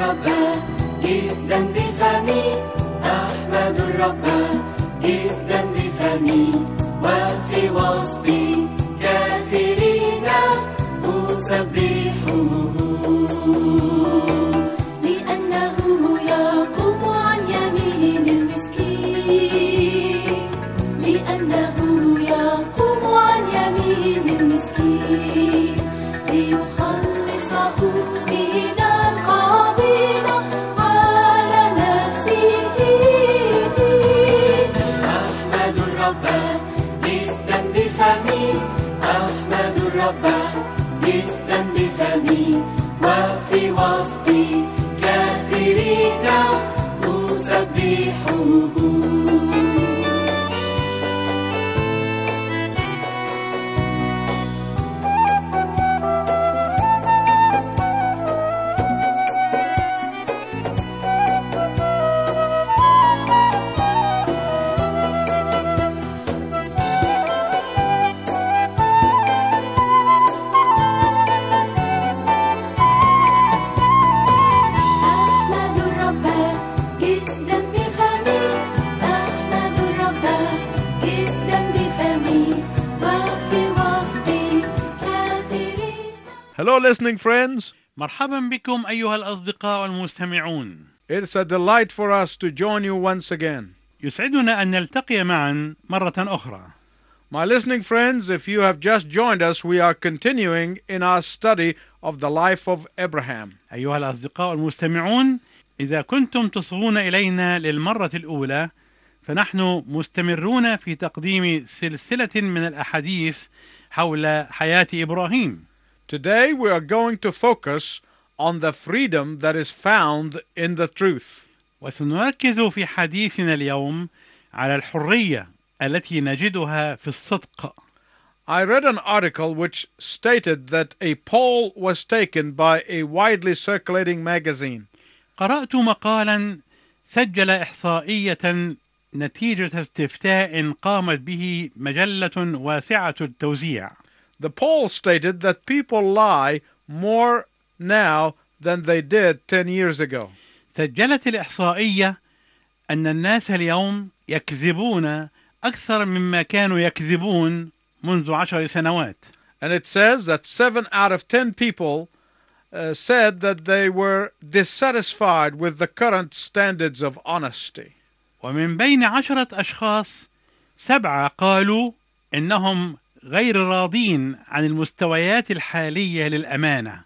الرب جدا بفمي أحمد الرب جدا بفمي وفي وسط كثيرين أسبحه listening friends. مرحبا بكم أيها الأصدقاء والمستمعون It's a delight for us to join you once again. يسعدنا أن نلتقي معا مرة أخرى My listening friends, if you have just joined us, we are continuing in our study of the life of Abraham. أيها الأصدقاء المستمعون إذا كنتم تصغون إلينا للمرة الأولى فنحن مستمرون في تقديم سلسلة من الأحاديث حول حياة إبراهيم Today we are going to focus on the freedom that is found in the truth. وسنركز في حديثنا اليوم على الحرية التي نجدها في الصدق I read an article which stated that a poll was taken by a widely circulating magazine. قرأت مقالا سجل إحصائية نتيجة استفتاء قامت به مجلة واسعة التوزيع The poll stated that people lie more now than they did 10 years ago. سجلت الإحصائية أن الناس اليوم يكذبون أكثر مما كانوا يكذبون منذ عشر سنوات And it says that 7 out of 10 people uh, said that they were dissatisfied with the current standards of honesty. ومن بين عشرة أشخاص سبعة قالوا إنهم غير راضين عن المستويات الحالية للأمانة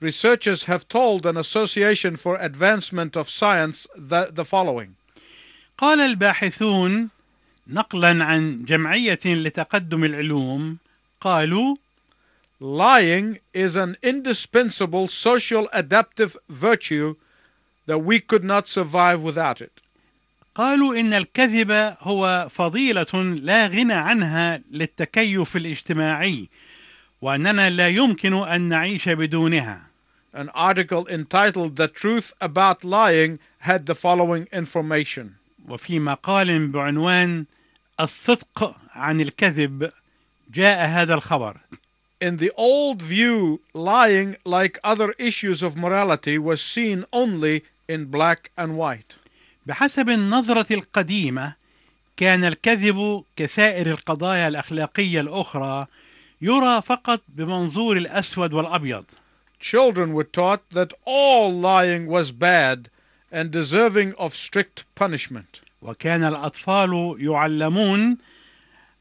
Researchers have told an association for advancement of science that the following قال الباحثون نقلا عن جمعية لتقدم العلوم قالوا lying is an indispensable social adaptive virtue that we could not survive without it. قالوا إن الكذب هو فضيلة لا غنى عنها للتكيف الاجتماعي وأننا لا يمكن أن نعيش بدونها An article entitled The Truth About Lying had the following information. وفي مقال بعنوان الصدق عن الكذب جاء هذا الخبر In the old view, lying, like other issues of morality, was seen only in black and white. بحسب النظرة القديمة كان الكذب كسائر القضايا الأخلاقية الأخرى يرى فقط بمنظور الأسود والأبيض Children were taught that all lying was bad and deserving of strict punishment. وكان الأطفال يعلمون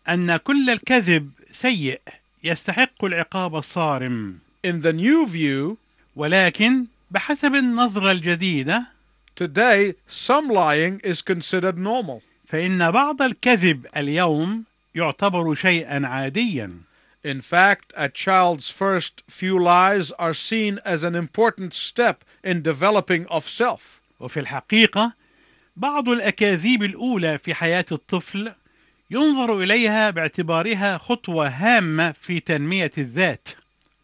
أن كل الكذب سيء يستحق العقاب الصارم In the new view, ولكن بحسب النظرة الجديدة today some lying is considered normal. فإن بعض الكذب اليوم يعتبر شيئا عاديا In fact, a child's first few lies are seen as an important step in developing of self. وفي الحقيقة بعض الأكاذيب الأولى في حياة الطفل ينظر إليها باعتبارها خطوة هامة في تنمية الذات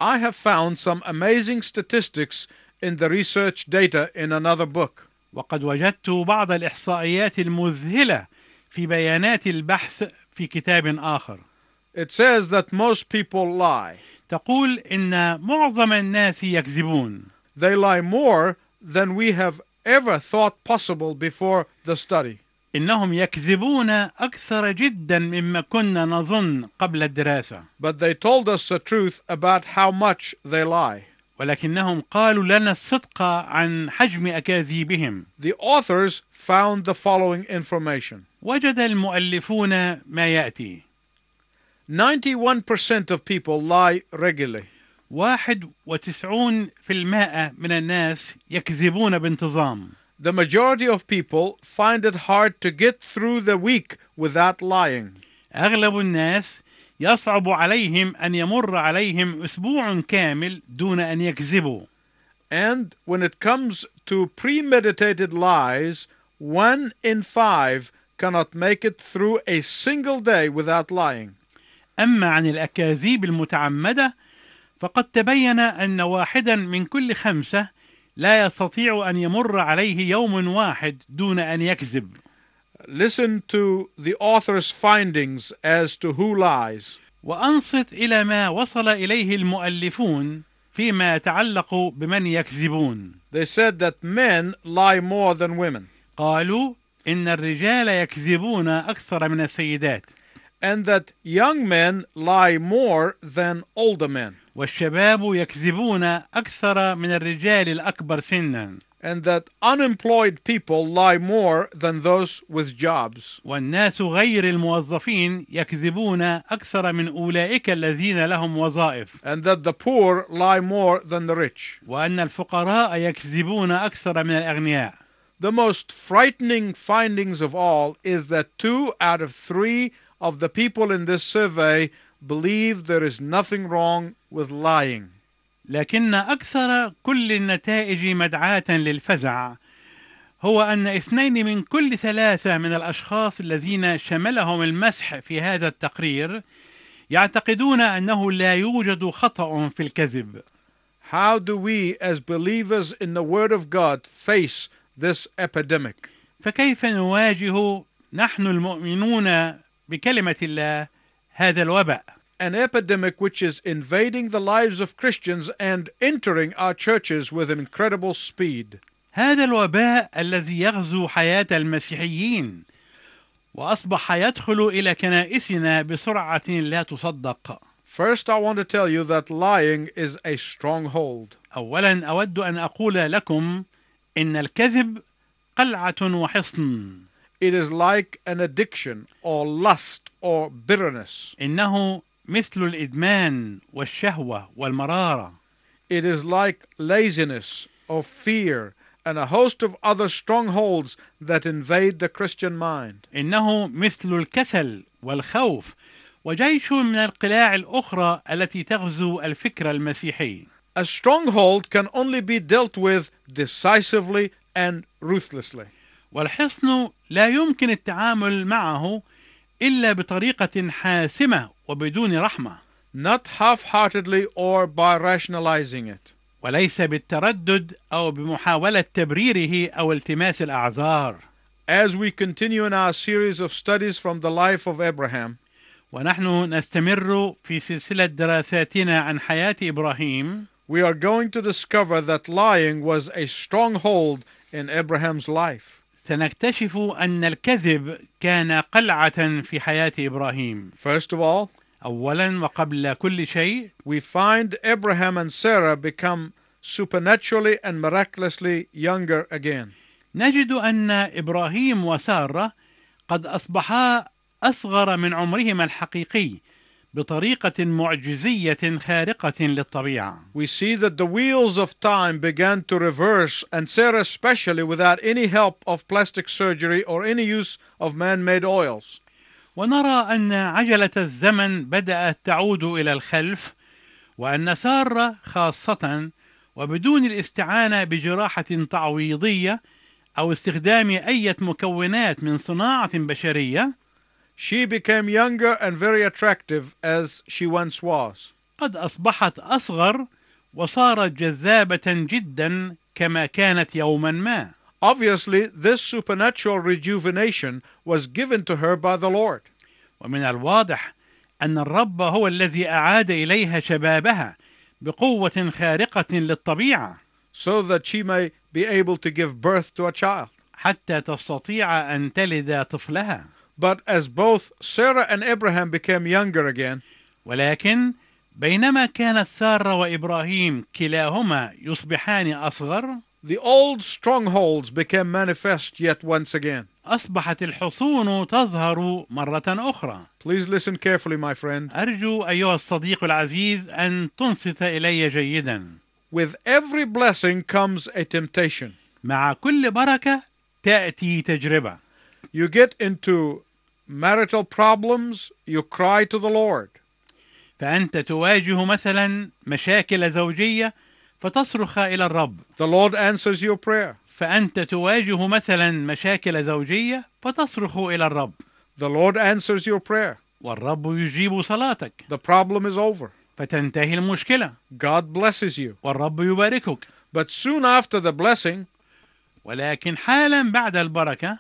I have found some amazing statistics in the research data in another book. وقد وجدت بعض الإحصائيات المذهلة في بيانات البحث في كتاب آخر It says that most people lie. تقول إن معظم الناس يكذبون They lie more than we have ever thought possible before the study. إنهم يكذبون أكثر جدا مما كنا نظن قبل الدراسة But they told us the truth about how much they lie. ولكنهم قالوا لنا الصدق عن حجم أكاذيبهم The authors found the following information وجد المؤلفون ما يأتي 91% of people lie regularly. واحد وتسعون في المائة من الناس يكذبون بانتظام The majority of people find it hard to get through the week without lying. أغلب الناس يصعب عليهم أن يمر عليهم أسبوع كامل دون أن يكذبوا And when it comes to premeditated lies, one in five cannot make it through a single day without lying. أما عن الأكاذيب المتعمدة فقد تبين أن واحدا من كل خمسة لا يستطيع أن يمر عليه يوم واحد دون أن يكذب Listen to the author's findings as to who lies. وأنصت إلى ما وصل إليه المؤلفون فيما يتعلق بمن يكذبون. They said that men lie more than women, قالوا إن الرجال يكذبون أكثر من السيدات. And that young men lie more than older men, والشباب يكذبون أكثر من الرجال الأكبر سنا. and that unemployed people lie more than those with jobs. والناس غير الموظفين يكذبون أكثر من أولئك الذين لهم وظائف and that the poor lie more than the rich. وأن الفقراء يكذبون أكثر من الأغنياء The most frightening findings of all is that two out of three of the people in this survey believe there is nothing wrong with lying. لكن أكثر كل النتائج مدعاة للفزع هو أن اثنين من كل ثلاثة من الأشخاص الذين شملهم المسح في هذا التقرير يعتقدون أنه لا يوجد خطأ في الكذب How do we, as believers in the Word of God, face this epidemic? فكيف نواجه نحن المؤمنون بكلمة الله هذا الوباء An epidemic which is invading the lives of Christians and entering our churches with incredible speed. هذا الوباء الذي يغزو حياة المسيحيين وأصبح يدخل إلى كنائسنا بسرعة لا تصدق First, I want to tell you that lying is a stronghold. أولا أود أن أقول لكم إن الكذب قلعة وحصن It is like an addiction or lust or bitterness. إنه مثل الإدمان والشهوة والمرارة It is like laziness or fear and a host of other strongholds that invade the Christian mind. إنه مثل الكسل والخوف وجيش من القلاع الأخرى التي تغزو الفكر المسيحي A stronghold can only be dealt with decisively and ruthlessly. والحصن لا يمكن التعامل معه إلا بطريقة حاسمة وبدون رحمة not half heartedly or by rationalizing it. وليس بالتردد أو بمحاولة تبريره أو التماس الأعذار As we continue in our series of studies from the life of Abraham, ونحن نستمر في سلسلة دراساتنا عن حياة إبراهيم we are going to discover that lying was a stronghold in Abraham's life. سنكتشف أن الكذب كان قلعة في حياة إبراهيم First of all, أولا وقبل كل شيء we find Abraham and Sarah become supernaturally and miraculously younger again. نجد أن إبراهيم وسارة قد أصبحا أصغر من عمرهما الحقيقي بطريقة معجزية خارقة للطبيعة We see that the wheels of time began to reverse, and Sarah especially without any help of plastic surgery or any use of man made oils. ونرى أن عجلة الزمن بدأت تعود إلى الخلف وأن سارة خاصة وبدون الاستعانة بجراحة تعويضية أو استخدام أي مكونات من صناعة بشرية She became younger and very attractive as she once was. قد أصبحت أصغر وصارت جذابة جدا كما كانت يوما ما Obviously, this supernatural rejuvenation was given to her by the Lord. ومن الواضح أن الرب هو الذي أعاد إليها شبابها بقوة خارقة للطبيعة so that she may be able to give birth to a child. حتى تستطيع أن تلد طفلها But as both Sarah and Abraham became younger again, ولكن بينما كانت سارة وإبراهيم كلاهما يصبحان أصغر the old strongholds became manifest yet once again. أصبحت الحصون تظهر مرة أخرى Please listen carefully, my friend. أرجو أيها الصديق العزيز أن تنصت إلي جيدا With every blessing comes a temptation. مع كل بركة تأتي تجربة You get into marital problems, you cry to the Lord. فأنت تواجه مثلا مشاكل زوجية فتصرخ إلى الرب The Lord answers your prayer. فأنت تواجه مثلا مشاكل زوجية فتصرخ إلى الرب The Lord answers your prayer. والرب يجيب صلاتك The problem is over. فتنتهي المشكلة God blesses you. والرب يباركك But soon after the blessing, ولكن حالا بعد البركة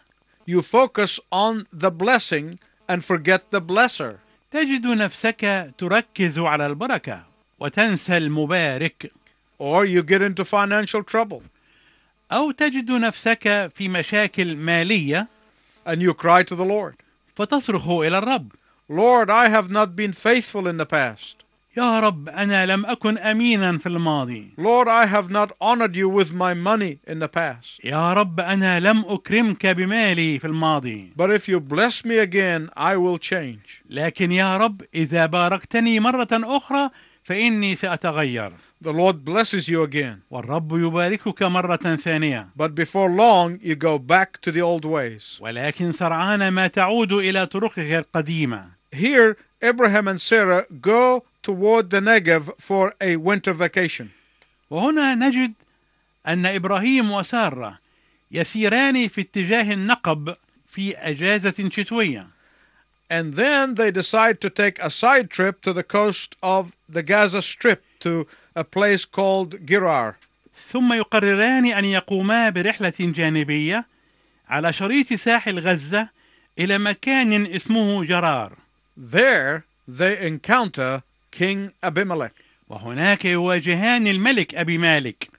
you focus on the blessing and forget the blesser. تجد نفسك تركز على البركة وتنسى المبارك Or you get into financial trouble أو تجد نفسك في مشاكل مالية and you cry to the Lord. فتصرخ إلى الرب Lord, I have not been faithful in the past. يا رب أنا لم أكن أمينا في الماضي Lord, I have not honored you with my money in the past. يا رب أنا لم أكرمك بمالي في الماضي But if you bless me again, I will change. لكن يا رب إذا باركتني مرة أخرى فإني سأتغير The Lord blesses you again. والرب يباركك مرة ثانية But before long, you go back to the old ways. ولكن سرعان ما تعود إلى طرقك القديمة Here, Abraham and Sarah go toward the Negev for a winter vacation. وهنا نجد أن إبراهيم وسارة يسيران في اتجاه النقب في أجازة شتوية And then they decide to take a side trip to the coast of the Gaza Strip to a place called Gerar. ثم يقرران أن يقوما برحلة جانبية على شريط ساحل غزة إلى مكان اسمه جرار There, they encounter King Abimelech. وهناك يواجهان الملك أبي مالك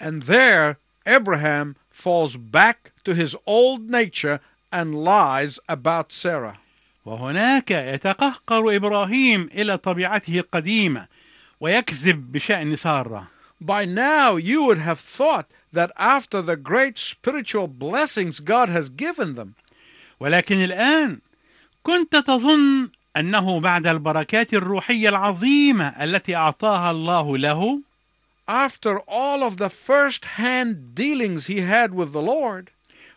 And there, Abraham falls back to his old nature and lies about Sarah. وهناك يتقهقر إبراهيم إلى طبيعته القديمة ويكذب بشأن سارة By now, you would have thought that after the great spiritual blessings God has given them, ولكن الآن كنت تظن أنه بعد البركات الروحية العظيمة التي أعطاها الله له after all of the first hand dealings he had with the Lord,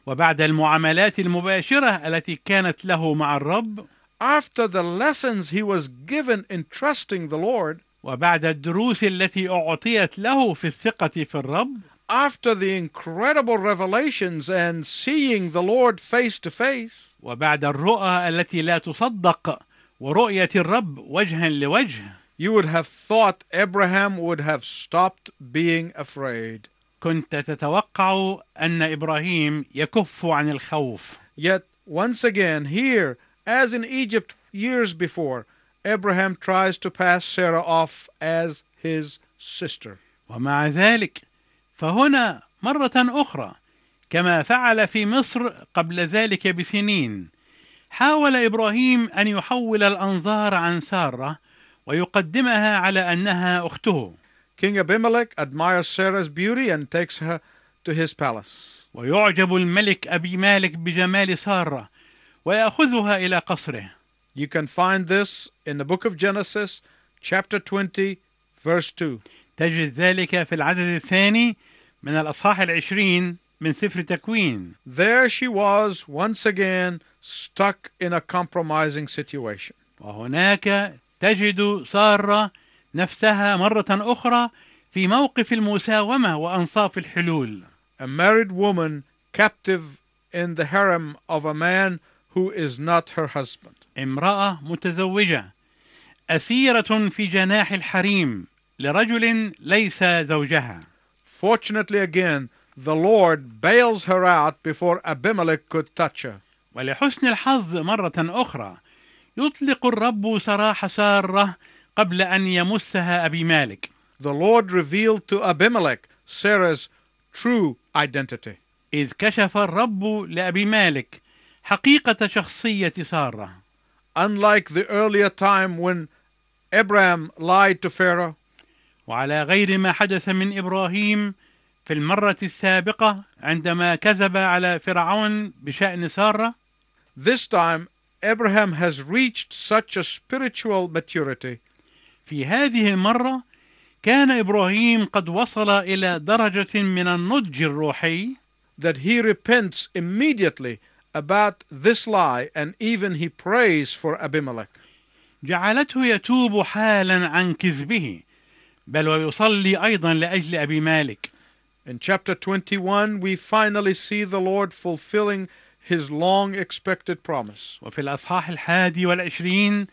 وبعد المعاملات المباشرة التي كانت له مع الرب after the lessons he was given in trusting the Lord, وبعد الدروس التي أعطيت له في الثقة في الرب after the incredible revelations and seeing the Lord face to face, وبعد الرؤى التي لا تصدق ورؤية الرب وجها لوجه you would have thought Abraham would have stopped being afraid. كنت تتوقع أن إبراهيم يكف عن الخوف Yet, once again, here, as in Egypt years before, Abraham tries to pass Sarah off as his sister. ومع ذلك فهنا مرة أخرى كما فعل في مصر قبل ذلك بسنين حاول إبراهيم أن يحول الأنظار عن سارة ويقدمها على أنها أخته King Abimelech admires Sarah's beauty and takes her to his palace. ويعجب الملك أبي مالك بجمال سارة ويأخذها إلى قصره You can find this in the book of Genesis, chapter 20, verse 2. تجد ذلك في العدد الثاني من الأصحاح العشرين من سفر تكوين There she was once again stuck in a compromising situation. وهناك تجد سارة نفسها مرة أخرى في موقف المساومة وأنصاف الحلول A married woman captive in the harem of a man who is not her husband. امرأة متزوجة أثيرة في جناح الحريم لرجل ليس زوجها Fortunately, again, the Lord bails her out before Abimelech could touch her. ولحسن الحظ مرة أخرى يطلق الرب سراح سارة قبل أن يمسها أبي مالك The Lord revealed to Abimelech Sarah's true identity. إذ كشف الرب لأبي مالك حقيقة شخصية سارة Unlike the earlier time when Abraham lied to Pharaoh, وعلى غير ما حدث من إبراهيم في المرة السابقة عندما كذب على فرعون بشأن سارة this time Abraham has reached such a spiritual maturity في هذه المرة كان إبراهيم قد وصل إلى درجة من النضج الروحي that he repents immediately about this lie and even he prays for Abimelech. جعلته يتوب حالا عن كذبه بل ويصلي أيضا لأجل أبي مالك In chapter 21, we finally see the Lord fulfilling his long expected promise. وفي الأصحاح الحادي والعشرين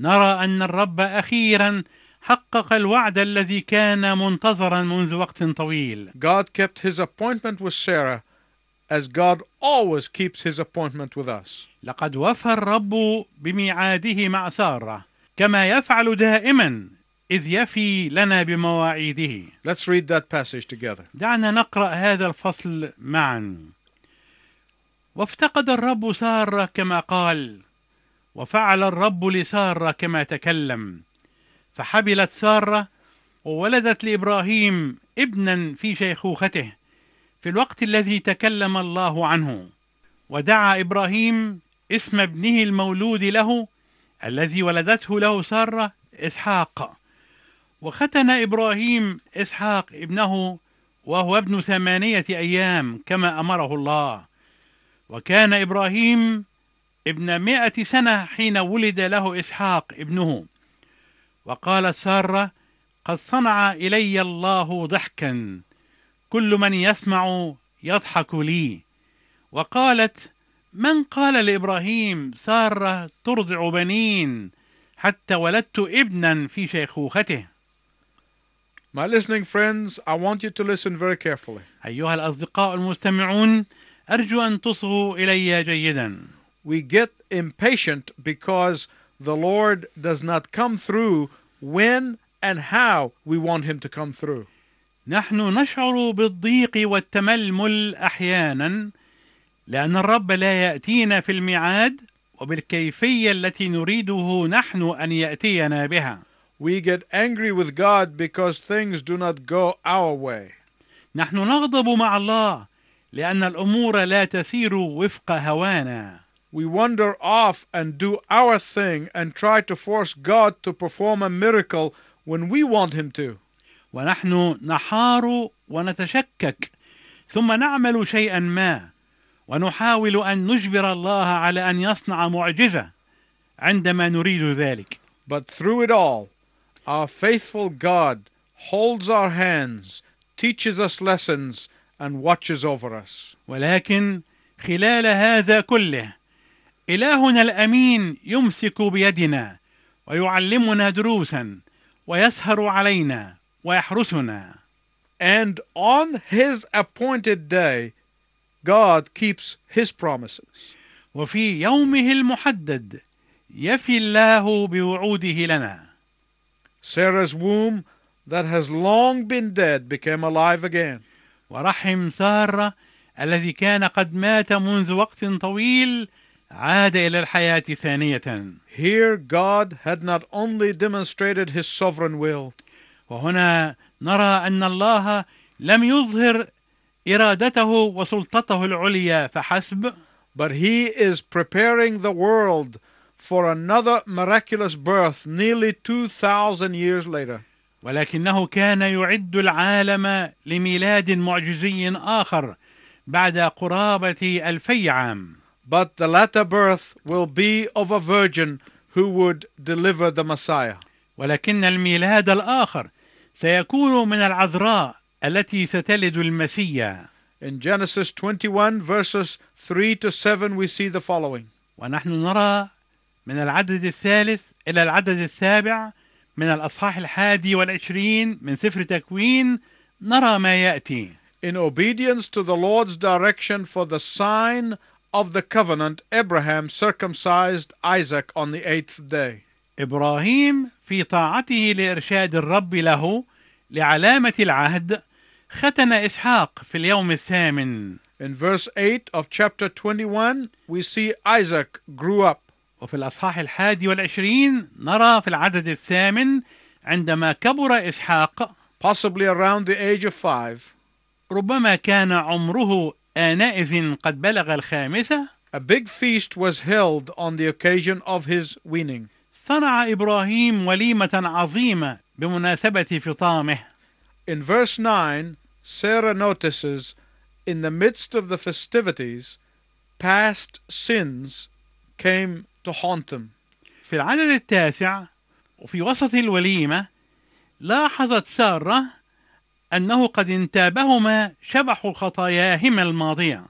نرى أن الرب أخيرا حقق الوعد الذي كان منتظرا منذ وقت طويل God kept his appointment with Sarah as God always keeps his appointment with us. لقد وفى الرب بميعاده مع سارة كما يفعل دائما إذ يفي لنا بمواعيده Let's read that passage together. دعنا نقرأ هذا الفصل معا وافتقد الرب سارة كما قال وفعل الرب لسارة كما تكلم فحبلت سارة وولدت لإبراهيم ابنا في شيخوخته في الوقت الذي تكلم الله عنه. ودعا إبراهيم اسم ابنه المولود له الذي ولدته له سارة إسحاق. وختن إبراهيم إسحاق ابنه وهو ابن ثمانية أيام كما أمره الله. وكان إبراهيم ابن مائة سنة حين ولد له إسحاق ابنه. وقالت سارة قد صنع إلي الله ضحكا كل من يسمع يضحك لي وقالت من قال لإبراهيم سارة ترضع بنين حتى ولدت ابنا في شيخوخته My listening friends, I want you to listen very carefully. أيها الأصدقاء المستمعون أرجو أن تصغوا إلي جيدا We get impatient because the Lord does not come through when and how we want Him to come through. نحن نشعر بالضيق والتململ أحيانا لأن الرب لا يأتينا في الميعاد وبالكيفية التي نريده نحن أن يأتينا بها We get angry with God because things do not go our way. نحن نغضب مع الله لأن الأمور لا تسير وفق هوانا We wander off and do our thing and try to force God to perform a miracle when we want Him to. ونحن نحار ونتشكك ثم نعمل شيئا ما ونحاول أن نجبر الله على أن يصنع معجزة عندما نريد ذلك But through it all, our faithful God holds our hands, teaches us lessons, and watches over us. ولكن خلال هذا كله إلهنا الأمين يمسك بيدنا ويعلمنا دروسا ويسهر علينا ويحرسنا And on His appointed day, God keeps His promises. وفي يومه المحدد يفي الله بوعوده لنا Sarah's womb, that has long been dead, became alive again. ورحم سارة الذي كان قد مات منذ وقت طويل عاد إلى الحياة ثانية Here, God had not only demonstrated His sovereign will, وهنا نرى أن الله لم يظهر إرادته وسلطته العليا فحسب but He is preparing the world for another miraculous birth nearly 2,000 years later. ولكنه كان يعد العالم لميلاد معجزي آخر بعد قرابة ألفي عام But the latter birth will be of a virgin who would deliver the Messiah. ولكن الميلاد الآخر سيكون من العذراء التي ستلد المسيا In Genesis 21, verses 3 to 7, we see the following ونحن نرى من العدد الثالث إلى العدد السابع من الأصحاح الحادي والعشرين من سفر تكوين نرى ما يأتي In obedience to the Lord's direction for the sign of the covenant, Abraham circumcised Isaac on the eighth day. إبراهيم في طاعته لإرشاد الرب له لعلامة العهد ختن إسحاق في اليوم الثامن In verse 8 of chapter 21, we see Isaac grew up. وفي الأصحاح الحادي والعشرين نرى في العدد الثامن عندما كبر إسحاق possibly around the age of five, ربما كان عمره آنئذ قد بلغ الخامسة a big feast was held on the occasion of his weaning. صنع إبراهيم وليمة عظيمة بمناسبة فطامه In verse 9, Sarah notices in the midst of the festivities, past sins came to haunt them. في العدد التاسع وفي وسط الوليمة لاحظت سارة أنه قد انتابهما شبح خطاياهما الماضية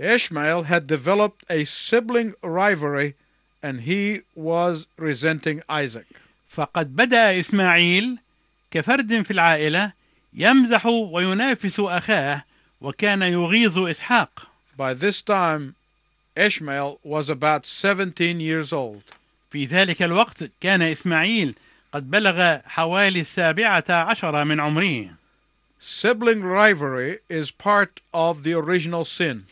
Ishmael had developed a sibling rivalry and he was resenting Isaac. فقد بدأ إسماعيل كفرد في العائلة يمزح وينافس أخاه وكان يغيظ إسحاق By this time, Ishmael was about 17 years old. في ذلك الوقت كان إسماعيل قد بلغ حوالي السابعة عشر من عمره Sibling rivalry is part of the original sin.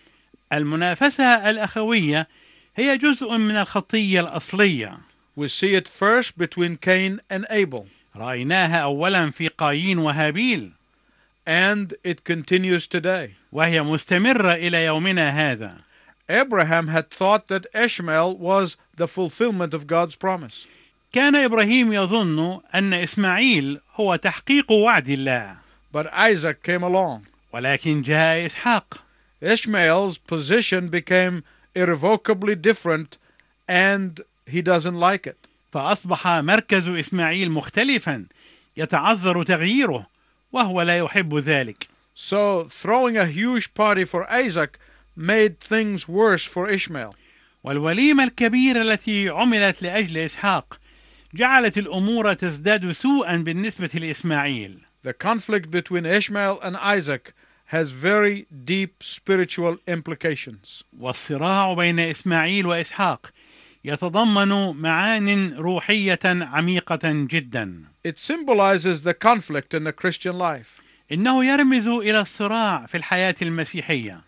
المنافسة الأخوية هي جزء من الخطية الأصلية We see it first between Cain and Abel, رأيناها أولا في قايين وهابيل and it continues today. وهي مستمرة إلى يومنا هذا Abraham had thought that Ishmael was the fulfillment of God's promise. كان إبراهيم يظن أن إسماعيل هو تحقيق وعد الله But Isaac came along. ولكن جاء إسحاق Ishmael's position became irrevocably different, and he doesn't like it. فأصبح مركز إسماعيل مختلفا يتعذر تغييره وهو لا يحب ذلك So, throwing a huge party for Isaac made things worse for Ishmael. والوليمة الكبيرة التي عملت لأجل إسحاق جعلت الأمور تزداد سوءا بالنسبة لإسماعيل The conflict between Ishmael and Isaac has very deep spiritual implications. والصراع بين إسماعيل وإسحاق يتضمن معان روحية عميقة جدا It symbolizes the conflict in the Christian life. إنه يرمز إلى الصراع في الحياة المسيحية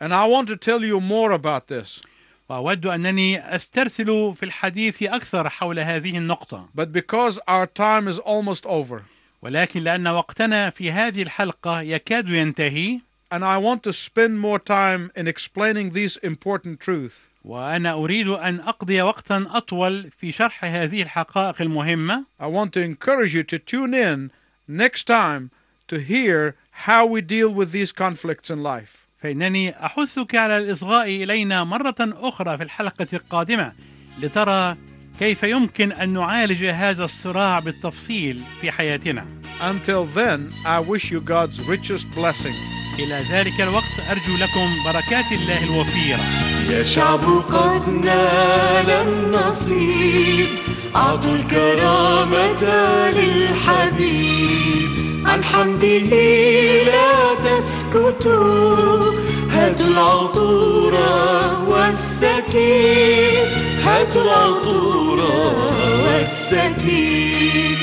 And I want to tell you more about this. وأود أنني أسترسل في الحديث أكثر حول هذه النقطة But because our time is almost over, ولكن لأن وقتنا في هذه الحلقة يكاد ينتهي and I want to spend more time in explaining these important truths, وأنا أريد أن أقضي وقتا أطول في شرح هذه الحقائق المهمة I want to encourage you to tune in next time to hear how we deal with these conflicts in life. فإنني أحثك على الإصغاء إلينا مرة أخرى في الحلقة القادمة لترى كيف يمكن أن نعالج هذا الصراع بالتفصيل في حياتنا؟ Until then, I wish you God's richest blessing. إلى ذلك الوقت أرجو لكم بركات الله الوفيرة. يا شعب قد نال النصيب أعطوا الكرامة للحبيب. عن حمده لا تسكتوا هاتوا العطور والسكين هاتوا العطور والسكين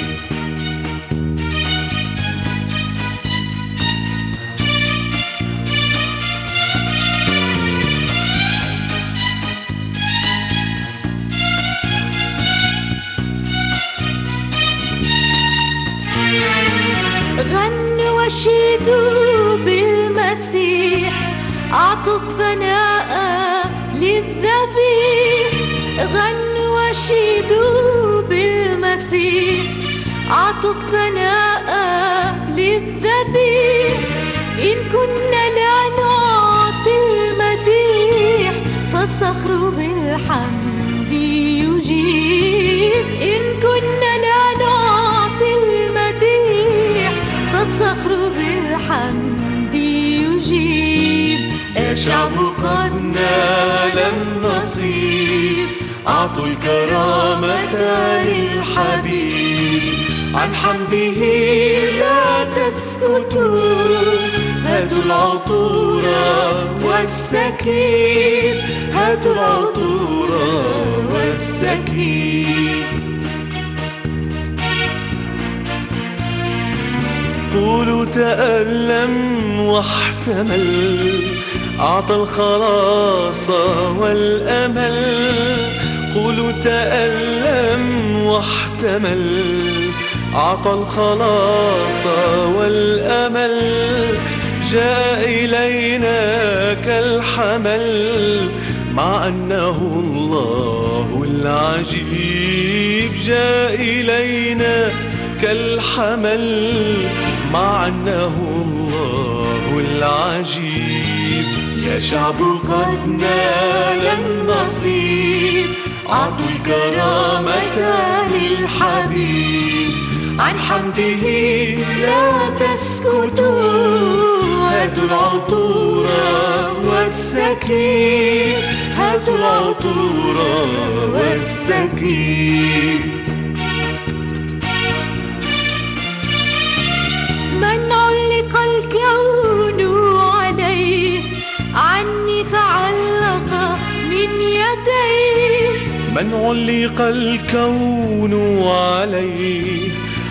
غنوا وشيدوا بالمسيح أعطوا الثناء للذبيح. غنوا وشيدوا بالمسيح أعطوا الثناء للذبيح. إن كنا لا نعطي المديح فالصخر بالحمد يجيب. إن كنا لا نعطي المديح فالصخر بالحمد يجيب. يا شعب قد نال النصيب أعطوا الكرامة للحبيب. عن حمده لا تسكتوا. هاتوا العطور والسكين هاتوا العطور والسكين قولوا تألم واحتمل. أعطى الخلاص والأمل. قولوا تألم واحتمل أعطى الخلاص والأمل جاء إلينا كالحمل مع أنه الله العجيب جاء إلينا كالحمل مع أنه الله العجيب. يا شعب قد نال النصيب أعطوا الكرامة للحبيب عن حمده لا تسكتوا هاتوا العطور والسكين. هاتوا العطور والسكين. من علق الكون من علق الكون عليه.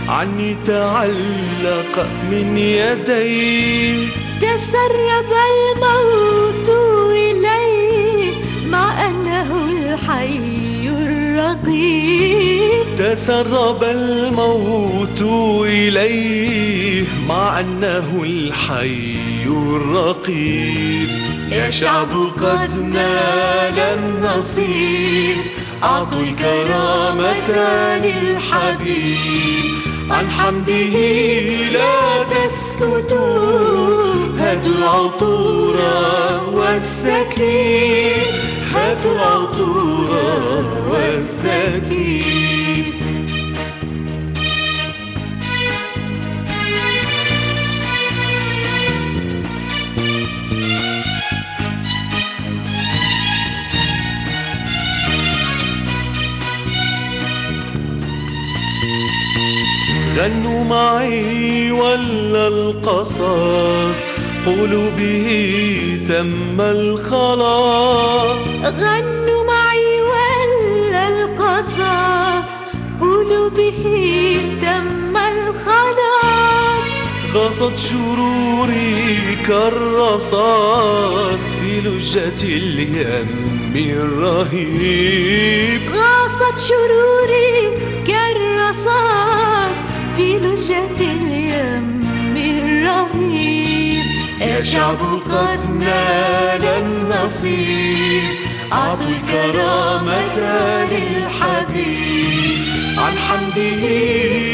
عني تعلق من يديه. تسرب الموت إليه. مع أنه الحي الرقيب. تسرب الموت إليه. مع أنه الحي الرقيب. يا شعب قد نال النصيب. أعطوا الكرامة للحبيب. عن حمده لا تسكتوا. هاتوا العطور والسكين. هاتوا العطور والسكين. غنوا معي ولا القصص قولوا به تم الخلاص. غنوا معي ولا القصص قولوا به تم الخلاص. غصت شروري كالرصاص في لجة اليم الرهيب. غاصت شروري كالرصاص. في لجة اليم الرهيب. يا شعب قد نال النصيب. أعطوا الكرامة للحبيب. عن حمده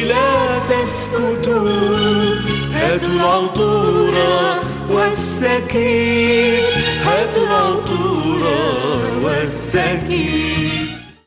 لا تسكتوا. هاتوا العطور والسكين هاتوا العطور والسكين